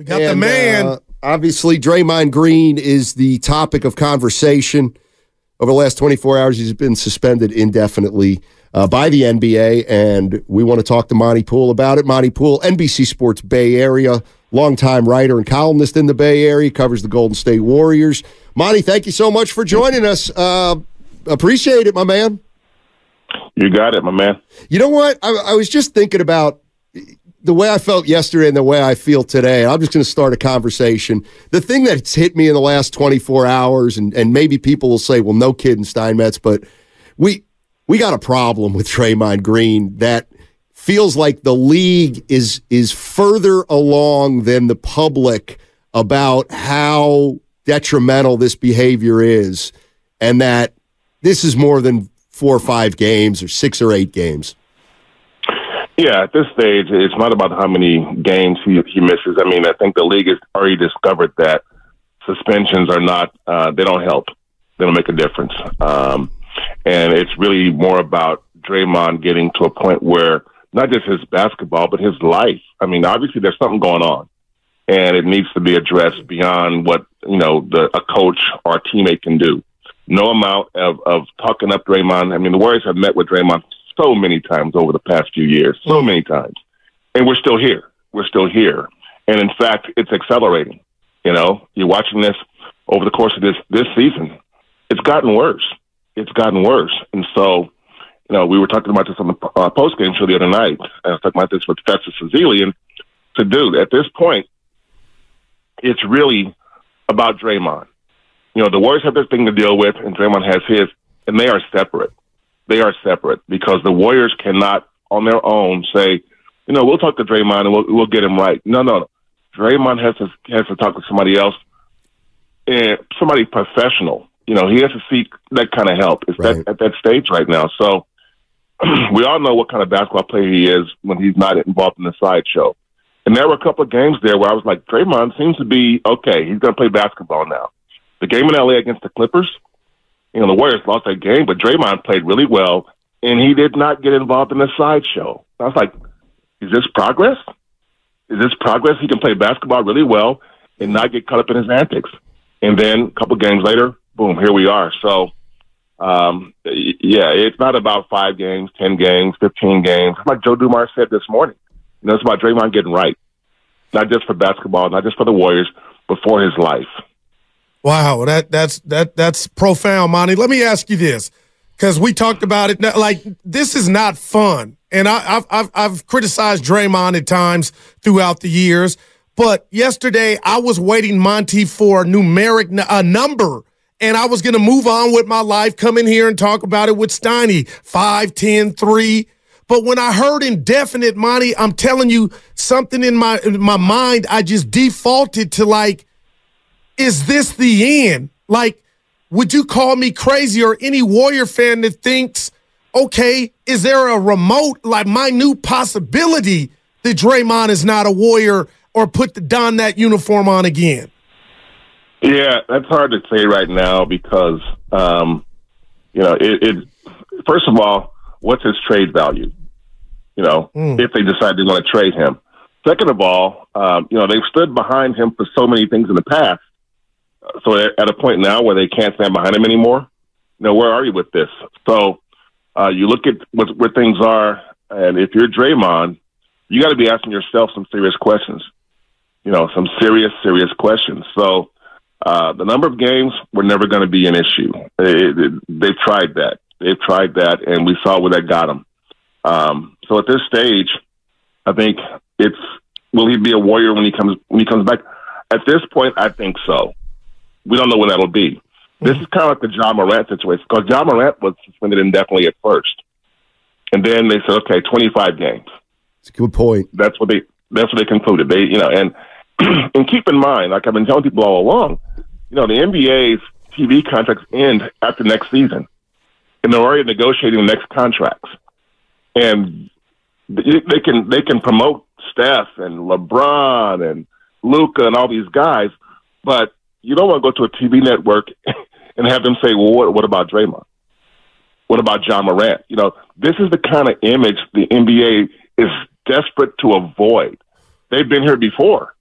We got and, the man. Uh, obviously, Draymond Green is the topic of conversation. Over the last 24 hours, he's been suspended indefinitely uh, by the NBA, and we want to talk to Monte Poole about it. Monte Poole, NBC Sports Bay Area, longtime writer and columnist in the Bay Area, covers the Golden State Warriors. Monte, thank you so much for joining us. Uh, appreciate it, my man. You got it, my man. You know what? I, I was just thinking about the way I felt yesterday and the way I feel today, I'm just going to start a conversation. The thing that's hit me in the last 24 hours, and, and maybe people will say, well, no kidding, Steinmetz, but we we got a problem with Draymond Green that feels like the league is is further along than the public about how detrimental this behavior is, and that this is more than four or five games or six or eight games. Yeah, at this stage, it's not about how many games he, he misses. I mean, I think the league has already discovered that suspensions are not, uh, they don't help. They don't make a difference. Um, and it's really more about Draymond getting to a point where not just his basketball, but his life. I mean, obviously there's something going on and it needs to be addressed beyond what, you know, the, a coach or a teammate can do. No amount of, of talking up Draymond. I mean, the Warriors have met with Draymond so many times over the past few years, so mm. many times. And we're still here. We're still here. And in fact, it's accelerating. You know, you're watching this over the course of this this season. It's gotten worse. It's gotten worse. And so, you know, we were talking about this on the uh, post game show the other night. I was talking about this with Festus Ezeli, and to do at this point, it's really about Draymond. You know, the Warriors have their thing to deal with, and Draymond has his, and they are separate they are separate because the Warriors cannot, on their own, say, you know, we'll talk to Draymond and we'll, we'll get him right. No, no, no. Draymond has to has to talk to somebody else, and somebody professional. You know, he has to seek that kind of help. It's right. that at that stage right now. So we all know what kind of basketball player he is when he's not involved in the sideshow. And there were a couple of games there where I was like, Draymond seems to be okay. He's going to play basketball now. The game in LA against the Clippers, you know, the Warriors lost that game, but Draymond played really well, and he did not get involved in the sideshow. I was like, is this progress? Is this progress? He can play basketball really well and not get caught up in his antics. And then a couple games later, boom, here we are. So, um, yeah, it's not about five games, 10 games, 15 games. Like Joe Dumars said this morning, you know, it's about Draymond getting right, not just for basketball, not just for the Warriors, but for his life. Wow, that that's that that's profound, Monte. Let me ask you this, because we talked about it. Like this is not fun, and I, have I've I've criticized Draymond at times throughout the years. But yesterday, I was waiting, Monte, for a numeric a number, and I was going to move on with my life, come in here and talk about it with Steiny, 5, 10, 3. But when I heard indefinite, Monte, I'm telling you something in my in my mind, I just defaulted to like is this the end? Like, would you call me crazy or any Warrior fan that thinks, okay, is there a remote, like minute possibility that Draymond is not a Warrior or put the don that uniform on again? Yeah, that's hard to say right now because, um, you know, it, it, first of all, what's his trade value? You know, mm. if they decide they want to trade him. Second of all, um, you know, they've stood behind him for so many things in the past so at a point now where they can't stand behind him anymore, you know, where are you with this? So uh, you look at what, where things are, and if you're Draymond, you got to be asking yourself some serious questions. You know, some serious, serious questions. So uh, the number of games were never going to be an issue. It, it, they've tried that. They've tried that, and we saw where that got them. Um, so at this stage, I think it's will he be a warrior when he comes when he comes back? At this point, I think so we don't know when that'll be. This mm-hmm. is kind of like the Ja Morant situation because Ja Morant was suspended indefinitely at first, and then they said, okay, 25 games. It's a good point. That's what they that's what they concluded. They you know, and and keep in mind, like I've been telling people all along, you know, the NBA's TV contracts end after next season, and they're already negotiating the next contracts, and they can they can promote Steph and LeBron and Luka and all these guys, but you don't want to go to a TV network and have them say, "Well, what, what about Draymond? What about Ja Morant?" You know, this is the kind of image the NBA is desperate to avoid. They've been here before.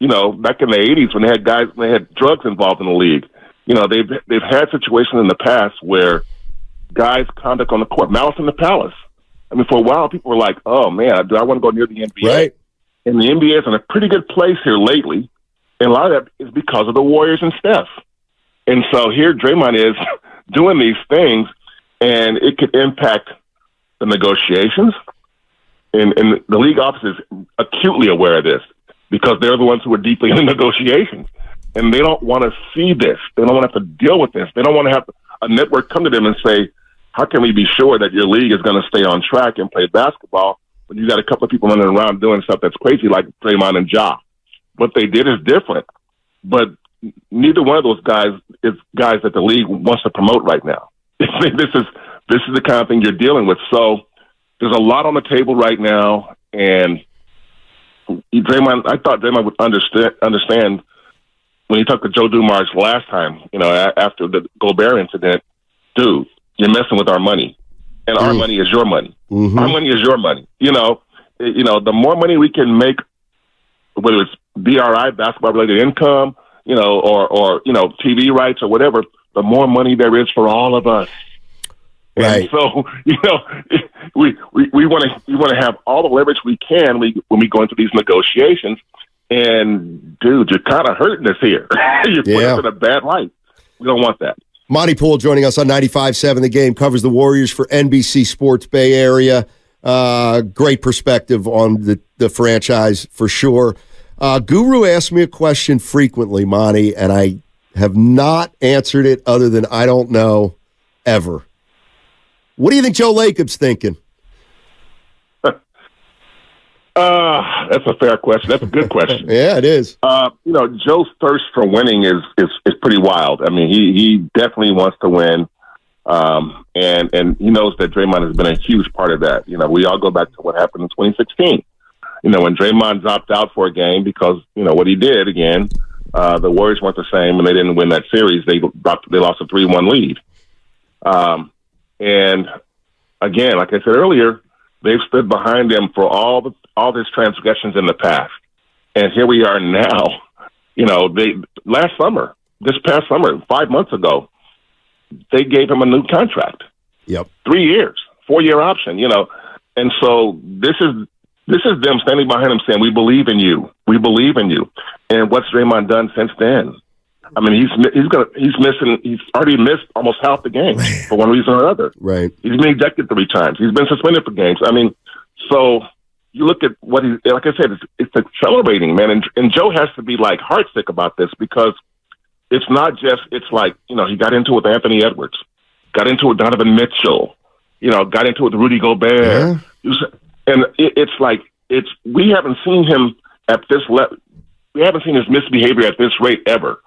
You know, back in the '80s when they had guys, when they had drugs involved in the league. You know, they've they've had situations in the past where guys' conduct on the court, malice in the palace. I mean, for a while, people were like, "Oh man, do I want to go near the NBA?" Right. And the NBA is in a pretty good place here lately, and a lot of that is because of the Warriors and Steph. And so here, Draymond is doing these things, and it could impact the negotiations. And, and the league office is acutely aware of this because they're the ones who are deeply in the negotiations, and they don't want to see this. They don't want to have to deal with this. They don't want to have a network come to them and say, how can we be sure that your league is going to stay on track and play basketball when you got a couple of people running around doing stuff that's crazy like Draymond and Ja? What they did is different, but neither one of those guys is guys that the league wants to promote right now. this is this is the kind of thing you're dealing with. So there's a lot on the table right now, and Draymond. I thought Draymond would understand understand when he talked to Joe Dumars last time. You know, after the Gobert incident, dude you're messing with our money, and our Mm. money is your money. Mhm. Our money is your money. You know, Eh, you know, the more money we can make, whether it's BRI, basketball related income, you know, or or you know, TV rights or whatever, the more money there is for all of us. Right. And so you know, we we we want to we want to have all the leverage we can we, when we go into these negotiations. And dude, you're kind of hurting us here. you're putting Yeah. us in a bad light. We don't want that. Monte Poole joining us on 95.7 The Game, covers the Warriors for NBC Sports Bay Area. Uh, great perspective on the, the franchise for sure. Uh, Guru asks me a question frequently, Monte, and I have not answered it other than I don't know ever. What do you think Joe Lacob's thinking? Uh, that's a fair question. That's a good question. Yeah, it is. Uh, you know, Joe's thirst for winning is is is pretty wild. I mean, he he definitely wants to win, um, and and he knows that Draymond has been a huge part of that. You know, we all go back to what happened in 2016. You know, when Draymond dropped out for a game because you know what he did again. Uh, the Warriors weren't the same, and they didn't win that series. They dropped. They lost a three-one lead. Um, and again, like I said earlier, they've stood behind him for all the all his transgressions in the past, and here we are now. You know, they last summer, this past summer, five months ago, they gave him a new contract, Yep. three years, four year option. You know, and so this is this is them standing behind him saying, "We believe in you. We believe in you." And what's Draymond done since then? I mean, he's he's gonna he's missing. He's already missed almost half the game for one reason or another. Right. He's been ejected three times. He's been suspended for games. I mean, so you look at what he, like I said, it's, it's accelerating, man. And, and Joe has to be like heartsick about this because it's not just, it's like, you know, he got into it with Anthony Edwards, got into it with Donovan Mitchell, you know, got into it with Rudy Gobert. Yeah. Was- and it, it's like, it's, we haven't seen him at this level. We haven't seen his misbehavior at this rate ever.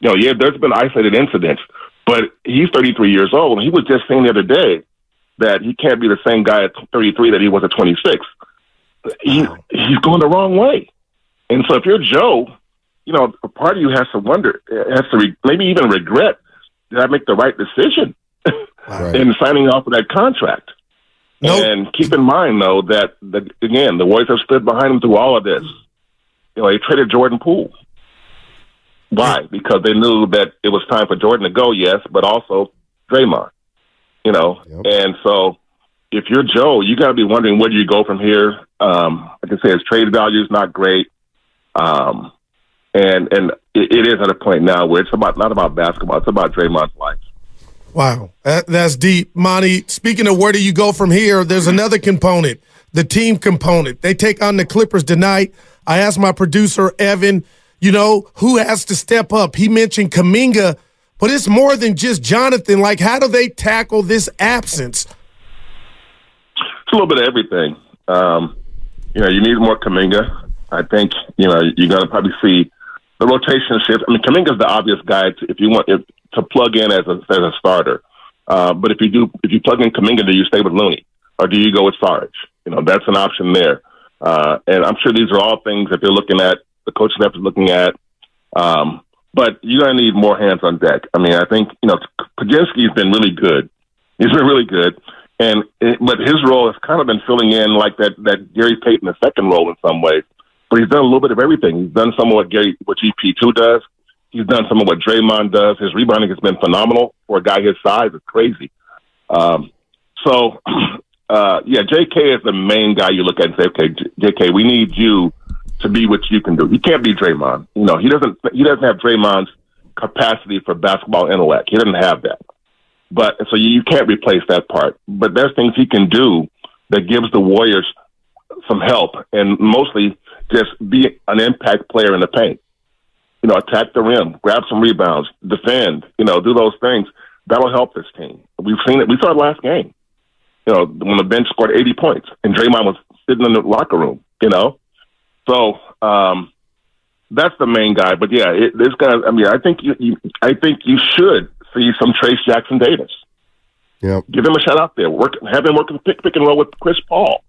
You know, yeah, there's been isolated incidents, but he's 33 years old, and he was just saying the other day that he can't be the same guy at 33 that he was at 26. He, he's going the wrong way, and so if you're Joe, you know, a part of you has to wonder, has to re- maybe even regret, did I make the right decision Right. in signing off of that contract? Nope. And keep in mind, though, that the, again, the Warriors have stood behind him through all of this. You know, they traded Jordan Poole. Why? Because they knew that it was time for Jordan to go, yes, but also Draymond. You know, Yep. and so if you're Joe, you got to be wondering where do you go from here. Um, like I say, his trade value is not great, um, and and it, it is at a point now where it's about not about basketball; it's about Draymond's life. Wow, that's deep, Monte. Speaking of where do you go from here, there's another component, the team component. They take on the Clippers tonight. I asked my producer Evan, you know, who has to step up. He mentioned Kuminga, but it's more than just Jonathan. Like, how do they tackle this absence? It's a little bit of everything. Um, you know, you need more Kuminga. I think you know you're going to probably see the rotation shift. I mean, Kuminga's the obvious guy to, if you want if, to plug in as a as a starter. Uh, but if you do, if you plug in Kuminga, do you stay with Looney or do you go with Sarge? You know, that's an option there. Uh, and I'm sure these are all things that they're looking at. The coaching staff is looking at. Um, but you're going to need more hands on deck. I mean, I think you know Podziemski's been really good. He's been really good, and it, but his role has kind of been filling in like that that Gary Payton the second role in some ways. But he's done a little bit of everything. He's done some of what Gary, what GP two does. He's done some of what Draymond does. His rebounding has been phenomenal for a guy his size. It's crazy. Um, so, uh, yeah, J.K. is the main guy you look at and say, okay, J.K., we need you to be what you can do. You can't be Draymond. You know, he doesn't. He doesn't have Draymond's capacity for basketball intellect. He doesn't have that. But so you, you can't replace that part. But there's things he can do that gives the Warriors some help, and mostly just be an impact player in the paint. You know, attack the rim, grab some rebounds, defend. You know, do those things. That'll help this team. We've seen it. We saw it last game. You know, when the bench scored 80 points and Draymond was sitting in the locker room. You know, so um, that's the main guy. But yeah, it, this guy. I mean, I think you, you, I think you should see some Trayce Jackson Davis. Yeah, give him a shot out there. Work, have him work pick pick and roll with Chris Paul.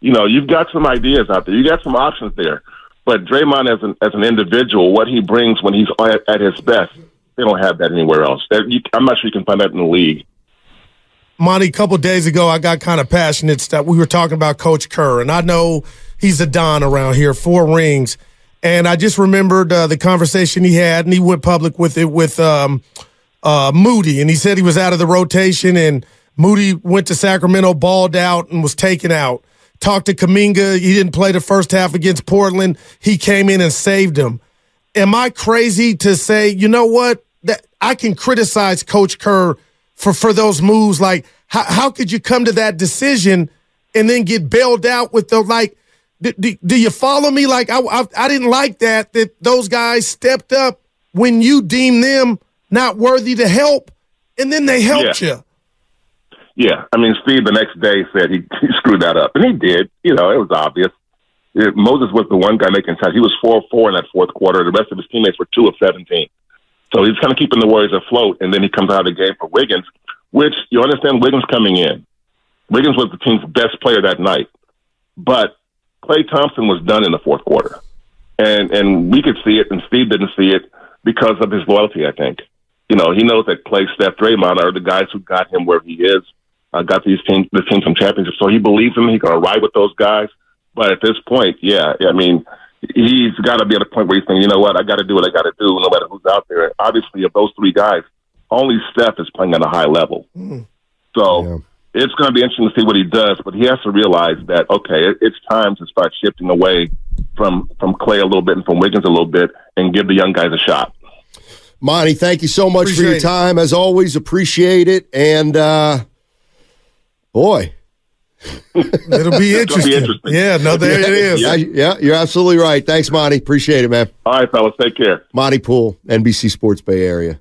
You know, you've got some ideas out there. You got some options there. But Draymond, as an as an individual, what he brings when he's at, at his best, they don't have that anywhere else. That, you, I'm not sure you can find that in the league. Monte, a couple days ago, I got kind of passionate stuff. We were talking about Coach Kerr, and I know he's a don around here, four rings. And I just remembered uh, the conversation he had, and he went public with it with um, uh, Moody, and he said he was out of the rotation, and Moody went to Sacramento, balled out, and was taken out. Talked to Kuminga, he didn't play the first half against Portland. He came in and saved him. Am I crazy to say, you know what? That I can criticize Coach Kerr for for those moves. Like, how, how could you come to that decision and then get bailed out with the like? Do, do, do you follow me? Like, I, I I didn't like that that those guys stepped up when you deemed them not worthy to help, and then they helped Yeah. you. Yeah, I mean, Steve the next day said he, he screwed that up, and he did. You know, it was obvious. It, Moses was the one guy making shots. He was four four in that fourth quarter. The rest of his teammates were two of seventeen. So he's kind of keeping the Warriors afloat, and then he comes out of the game for Wiggins, which you understand Wiggins coming in. Wiggins was the team's best player that night, but Klay Thompson was done in the fourth quarter, and and we could see it, and Steve didn't see it because of his loyalty. I think, you know, he knows that Klay, Steph, Draymond are the guys who got him where he is, uh, got these teams, the team some championships. So he believes in him. He can ride with those guys. But at this point, yeah, I mean, he's got to be at a point where he's saying, you know what, I got to do what I got to do, no matter who's out there. Obviously, of those three guys, only Steph is playing at a high level. So Yeah. it's going to be interesting to see what he does. But he has to realize that okay, it, it's time to start shifting away from from Klay a little bit and from Wiggins a little bit, and give the young guys a shot. Monte, thank you so much for your Appreciate it. time. As always, appreciate it. And uh, boy, It'll be interesting. interesting. Yeah, no, there it is. yeah, yeah, you're absolutely right. Thanks, Monte. Appreciate it, man. All right, fellas, take care. Monte Poole, NBC Sports Bay Area.